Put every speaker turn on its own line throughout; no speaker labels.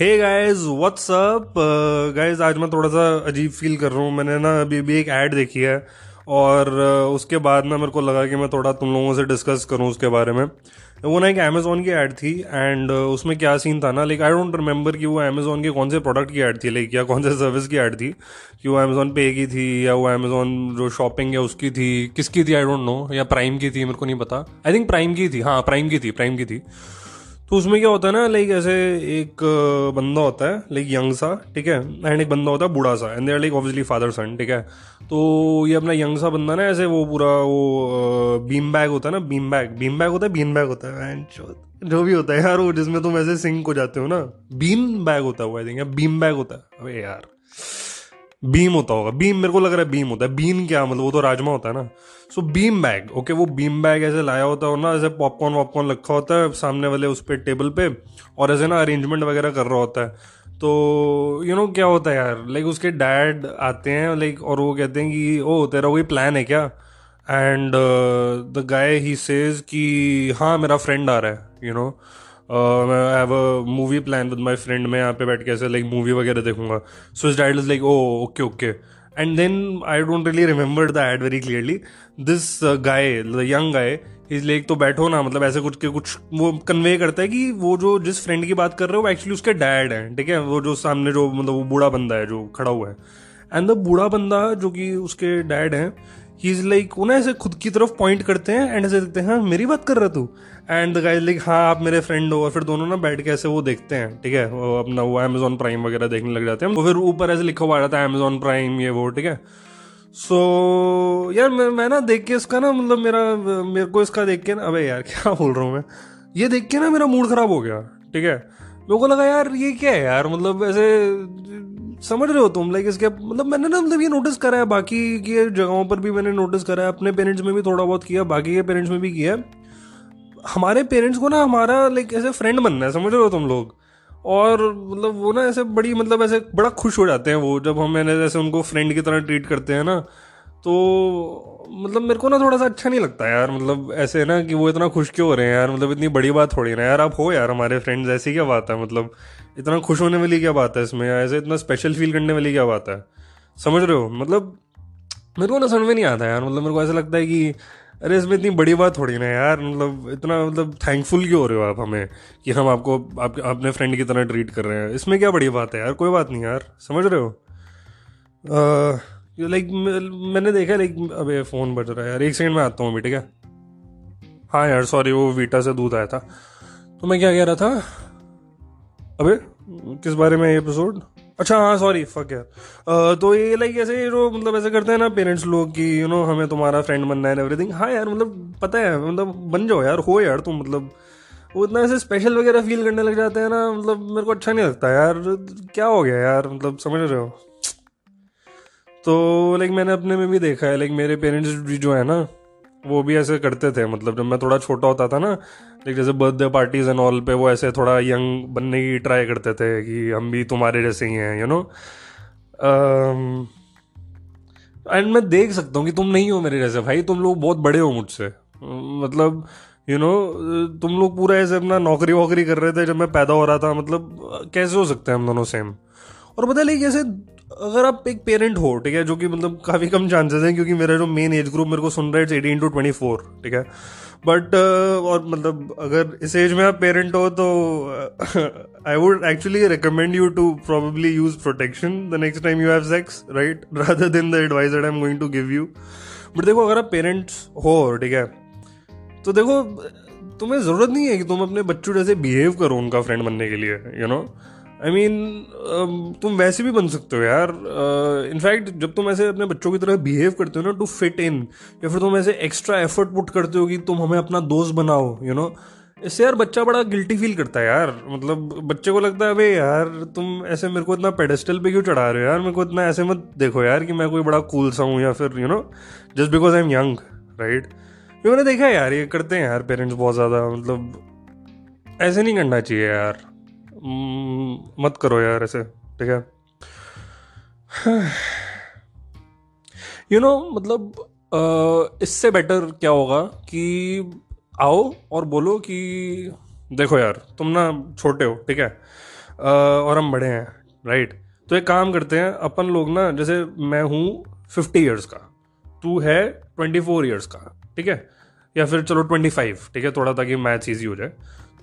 Hey guys what's up guys आज मैं थोड़ा सा अजीब फील कर रहा हूँ। मैंने ना अभी भी एक ऐड देखी है और uh, उसके बाद ना मेरे को लगा कि मैं थोड़ा तुम लोगों से डिस्कस करूँ उसके बारे में। वो ना एक अमेजोन की ऐड थी एंड uh, उसमें क्या सीन था ना? लाइक आई डोंट रिमेंबर कि वो अमेजोन के कौन से प्रोडक्ट की ऐड थी लाइक या कौन से सर्विस की ऐड थी। कि वो अमेजोन पे की थी या वो अमेजोन जो शॉपिंग है उसकी थी किसकी थी आई डोंट नो या प्राइम की थी मेरे को नहीं पता। आई थिंक प्राइम की थी हाँ प्राइम की थी प्राइम की थी। तो उसमें क्या होता है ना लाइक ऐसे एक बंदा होता है लाइक यंग सा, ठीक है? एंड एक बंदा होता है बूढ़ा सा and there like obviously father son ठीक है? तो ये अपना यंग सा बंदा ना, ऐसे वो पूरा वो बीम बैग होता है ना बीम बैग बीम बैग होता है बीन बैग होता है एंड जो भी होता है यार, वो जिसमें तुम ऐसे सिंक हो जाते हो ना बीन बैग होता है वो आई थिंक बीम बैग होता है। अबे यार। बीम होता होगा। बीम मेरे को लग रहा है बीम होता है। बीन क्या मतलब वो तो राजमा होता है ना। सो बीम बैग ओके वो बीम बैग ऐसे लाया होता है ना ऐसे पॉपकॉर्न वॉपकॉर्न रखा होता है सामने वाले उस पर टेबल पे और ऐसे ना अरेंजमेंट वगैरह कर रहा होता है। तो यू you नो know, क्या होता है यार? लाइक उसके डैड आते हैं लाइक और वो कहते हैं कि ओ तेरा कोई प्लान है क्या? And the guy he says कि हाँ मेरा फ्रेंड आ रहा है यू नो मैं have a movie plan with my friend मैं यहाँ पे बैठ के ऐसे लाइक मूवी वगैरह देखूँगा। So is dad is like oh okay okay and then I don't really remember the ad very clearly this guy young guy is like तो बैठो ना मतलब ऐसे कुछ के कुछ वो कन्वे करता है कि वो जो जिस फ्रेंड की बात कर रहे हो, वो एक्चुअली उसके डैड हैं, ठीक है? वो जो सामने जो मतलब वो बूढ़ा बंदा है, जो खड़ा हुआ है। एंड द बूढ़ा बंदा जो कि उसके डैड हैं ही इज़ लाइक उन्हें ऐसे खुद की तरफ़ पॉइंट करते हैं एंड ऐसे देखते हैं हाँ मेरी बात कर रहा तू? एंड द गाइज़ लाइक हाँ आप मेरे फ्रेंड हो। और फिर दोनों ना बैठ के ऐसे वो देखते हैं ठीक है? वो अपना वो अमेजोन प्राइम वगैरह देखने लग जाते हैं। तो फिर ऊपर ऐसे लिखा हुआ आ जाता अमेजोन प्राइम ये वो ठीक है? सो so, यार मैं, मैं ना देख के इसका ना मतलब मेरा मेरे को इसका देख के ना अबे यार क्या बोल रहा हूँ मैं? ये देख के ना मेरा मूड खराब हो गया ठीक है? मेरे को लगा यार ये क्या है यार? मतलब ऐसे समझ रहे हो तुम लाइक इसके मतलब मैंने ना मतलब ये नोटिस करा है, बाकी की जगहों पर भी मैंने नोटिस करा है, अपने पेरेंट्स में भी थोड़ा बहुत किया, बाकी के पेरेंट्स में भी किया हमारे पेरेंट्स को ना, हमारा लाइक ऐसे फ्रेंड बनना है, समझ रहे हो तुम लोग? और मतलब वो ना, ऐसे बड़ी मतलब ऐसे बड़ा खुश हो जाते हैं वो, जब हम, मैंने जैसे उनको फ्रेंड की तरह ट्रीट करते हैं ना तो मतलब मेरे को ना थोड़ा सा अच्छा नहीं लगता यार मतलब ऐसे ना कि वो इतना खुश क्यों हो रहे हैं यार मतलब इतनी बड़ी बात थोड़ी ना यार आप हो यार हमारे फ्रेंड्स ऐसी क्या बात है? मतलब इतना खुश होने वाली क्या बात है इसमें? ऐसे इतना स्पेशल फील करने वाली क्या बात है? समझ रहे हो? मतलब मेरे को ना समझ में नहीं आता यार मतलब मेरे को ऐसा लगता है कि अरे इसमें इतनी बड़ी बात थोड़ी ना यार मतलब इतना मतलब थैंकफुल क्यों हो रहे हो आप हमें कि हम आपको आप, अपने फ्रेंड की तरह ट्रीट कर रहे हैं? इसमें क्या बड़ी बात है यार? कोई बात नहीं यार समझ रहे हो? लाइक मैंने देखा लाइक अबे फ़ोन बज रहा है यार। एक सेकंड में आता हूँ अभी, ठीक है? हाँ यार सॉरी वो वीटा से दूध आया था। तो मैं क्या कह रहा था? अबे, किस बारे में एपिसोड अच्छा हाँ सॉरी फक यार। तो ये लाइक ऐसे जो मतलब ऐसे करते हैं ना पेरेंट्स लोग कि यू नो हमें तुम्हारा फ्रेंड बनना है एवरीथिंग हाँ यार मतलब पता है मतलब बन जाओ यार, हो यार तुम मतलब। वो इतना ऐसे स्पेशल वगैरह फील करने लग जाते हैं ना मतलब मेरे को अच्छा नहीं लगता यार। क्या हो गया यार मतलब समझ रहे हो? तो लाइक मैंने अपने में भी देखा है लाइक मेरे पेरेंट्स भी जो है ना, वो भी ऐसे करते थे मतलब जब मैं थोड़ा छोटा होता था ना लाइक जैसे बर्थडे पार्टीज़ एंड ऑल पे वो ऐसे थोड़ा यंग बनने की ट्राई करते थे कि हम भी तुम्हारे जैसे ही हैं यू नो एंड मैं देख सकता हूँ कि तुम नहीं हो मेरे जैसे, भाई, तुम लोग बहुत बड़े हो मुझसे। मतलब यू नो तुम लोग पूरा ऐसे अपना नौकरी वोकरी कर रहे थे जब मैं पैदा हो रहा था मतलब कैसे हो सकते हैं हम दोनों सेम और पता लाइक जैसे अगर आप एक पेरेंट हो ठीक है जो कि मतलब काफ़ी कम चांसेस हैं क्योंकि मेरा जो मेन एज ग्रुप मेरे को सुन रहा है एटीन टू ट्वेंटी फोर ठीक है। बट uh, और मतलब अगर इस एज में आप पेरेंट हो तो I would actually recommend you to probably use protection the next time you have sex right rather than the advice that I am going to give you but देखो अगर आप पेरेंट्स हो ठीक है तो देखो तुम्हें ज़रूरत नहीं है कि तुम अपने बच्चों जैसे बिहेव करो उनका फ्रेंड बनने के लिए you you know know? I I mean mean, um, तुम वैसे भी बन सकते हो यार। इनफैक्ट uh, जब तुम ऐसे अपने बच्चों की तरह बिहेव करते हो ना टू फिट इन या फिर तुम ऐसे एक्स्ट्रा एफर्ट पुट करते हो कि तुम हमें अपना दोस्त बनाओ यू you नो know? इससे यार बच्चा बड़ा गिल्टी फील करता है यार। मतलब बच्चे को लगता है भाई यार तुम ऐसे मेरे को इतना पेडेस्टल पे क्यों चढ़ा रहे हो यार? मेरे को इतना ऐसे मत देखो यार कि मैं कोई बड़ा कूल सा हूँ या फिर you know just because I am young right ये मैंने देखा है यार ये करते हैं यार पेरेंट्स बहुत ज़्यादा। मतलब ऐसे नहीं करना चाहिए यार। मत करो यार ऐसे, ठीक है? यू नो मतलब इससे बेटर क्या होगा कि आओ और बोलो कि, देखो यार, तुम ना छोटे हो, ठीक है? और हम बड़े हैं राइट तो एक काम करते हैं, अपन लोग ना, जैसे मैं हूँ फिफ्टी ईयर्स का, तू है ट्वेंटी फोर ईयर्स का, ठीक है? या फिर चलो ट्वेंटी फाइव ठीक है? थोड़ा ताकि मैच ईजी हो जाए।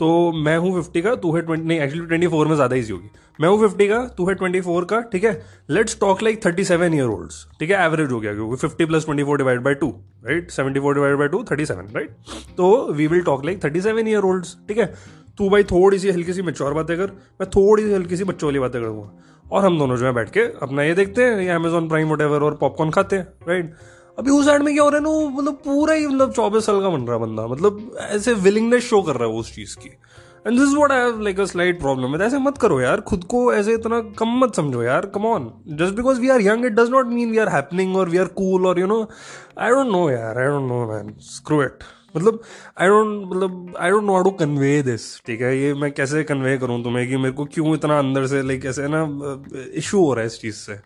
तो मैं हूँ फिफ्टी का, तू है ट्वेंटी नहीं एक्चुअली ट्वेंटी फोर में ज़्यादा ईजी होगी। मैं हूँ फिफ्टी का, तू है ट्वेंटी फोर का, ठीक है? Let's talk like thirty seven year old ठीक है? एवरेज हो गया, क्योंकि fifty plus twenty four divide by two right seventy four divide by two thirty seven right तो we will talk like thirty seven year old ठीक है? तू भाई थोड़ी सी हल्की सी मेच्योर बातें कर, मैं थोड़ी सी हल्की सी बच्चों वाली बातें करूँगा। और हम दोनों जो है बैठ के अपना ये देखते हैं, ये अमेजोन प्राइम वट और पॉपकॉर्न खाते हैं राइट अभी उस साइड में क्या हो रहा है ना मतलब पूरा ही मतलब चौबीस साल का बन रहा है बंदा। मतलब ऐसे विलिंगनेस शो कर रहा है उस चीज़ की। And this what I like a slight problem ऐसे मत करो यार, खुद को ऐसे इतना कम मत समझो यार come on just because we are young it does not mean we are happening और वी आर कूल और you know I don't know यार I don't know man screw it मतलब आई डोंट मतलब I don't know how to convey this ठीक है? ये मैं कैसे कन्वे करूँ तुम्हें कि मेरे को क्यों इतना अंदर से लाइक ऐसे ना इशू हो रहा है इस चीज़ से?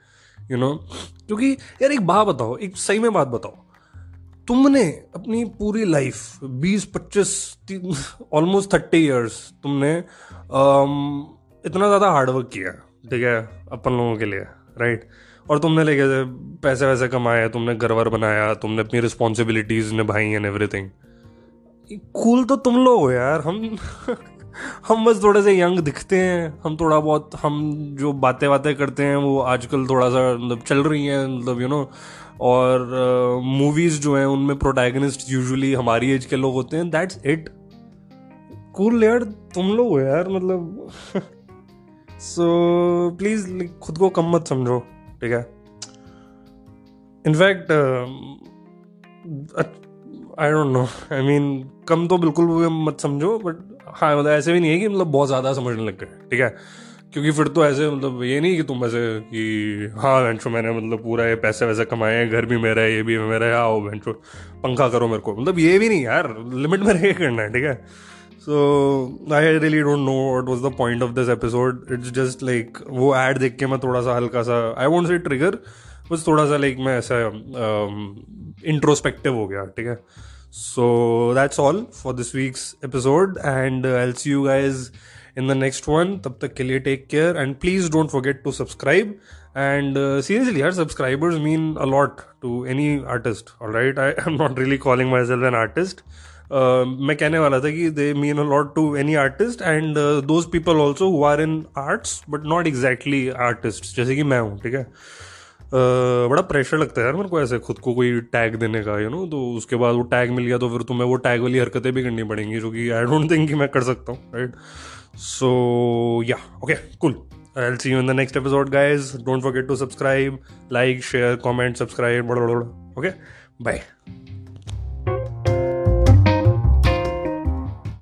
यू नो क्योंकि यार एक बात बताओ एक सही में बात बताओ। तुमने अपनी पूरी लाइफ बीस पच्चीस ऑलमोस्ट थर्टी ईयर्स तुमने um, इतना ज़्यादा हार्डवर्क किया ठीक है अपन लोगों के लिए राइट और तुमने लेके पैसे वैसे कमाए तुमने घर वर बनाया तुमने अपनी रिस्पॉन्सिबिलिटीज निभाई एंड एवरीथिंग कूल तो तुम लोग हो यार हम हम बस थोड़े से यंग दिखते हैं हम थोड़ा बहुत हम जो बातें बातें करते हैं वो आजकल थोड़ा सा मतलब चल रही हैं मतलब यू नो और मूवीज़ uh, जो हैं उनमें प्रोटैगनिस्ट यूजुअली हमारी एज के लोग होते हैं दैट्स इट कूल यार तुम लोग हो यार मतलब। सो प्लीज़ खुद को कम मत समझो ठीक है? In fact I don't know I mean कम तो बिल्कुल मत समझो बट हाँ मतलब ऐसे भी नहीं है कि मतलब बहुत ज़्यादा समझने लग गए ठीक है? क्योंकि फिर तो ऐसे मतलब ये नहीं कि तुम ऐसे कि हाँ वेंचो मैंने मतलब पूरा ये पैसे वैसे कमाए हैं घर भी मेरा है ये भी मेरा है आओ वेंचो पंखा करो मेरे को। मतलब ये भी नहीं यार लिमिट में रह करना है ठीक है? So I really don't know what was the point of this episode it's just like वो एड देख के मैं थोड़ा सा हल्का सा आई वॉन्ट से ट्रिगर बस थोड़ा सा लाइक मैं ऐसा इंट्रोस्पेक्टिव um, हो गया ठीक है? so that's all for this week's episode and I see you guys in the next one तब तक के लिए take care and please don't forget to subscribe and seriously यार subscribers mean a lot to any artist right I am not really calling my self an artist मैं कहने वाला था कि they mean a lot to any artist and those people also who are in arts but not exactly artist जैसे कि मैं हूँ ठीक है Uh, आ, बड़ा प्रेशर लगता है यार मेरे को ऐसे खुद को कोई टैग देने का यू नो तो उसके बाद वो टैग मिल गया तो फिर तुम्हें वो टैग वाली हरकतें भी करनी पड़ेंगी जो कि आई डोंट थिंक मैं कर सकता हूँ right so yeah okay cool I'll see you in the next episode guys don't forget to subscribe like share comment subscribe बड़ा ओके बाय?